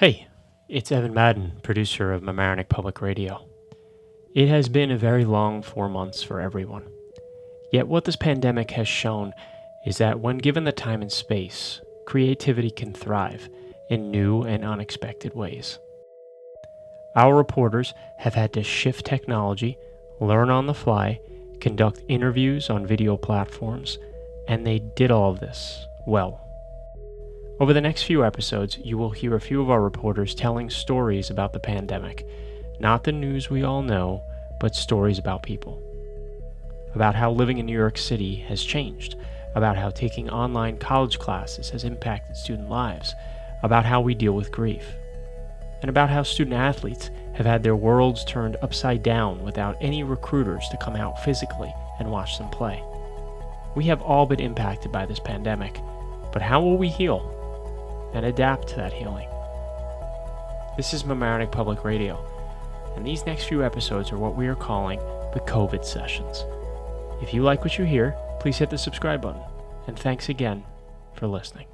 Hey, it's Evan Madden, producer of Mamaroneck Public Radio. It has been a very long four months for everyone. Yet, what this pandemic has shown is that when given the time and space, creativity can thrive in new and unexpected ways. Our reporters have had to shift technology, learn on the fly, conduct interviews on video platforms, and they did all of this well. Over the next few episodes, you will hear a few of our reporters telling stories about the pandemic. Not the news we all know, but stories about people. About how living in New York City has changed, about how taking online college classes has impacted student lives, about how we deal with grief, and about how student athletes have had their worlds turned upside down without any recruiters to come out physically and watch them play. We have all been impacted by this pandemic, but how will we heal? And adapt to that healing. This is Mamaroneck Public Radio, and these next few episodes are what we are calling the COVID sessions. If you like what you hear, please hit the subscribe button, and thanks again for listening.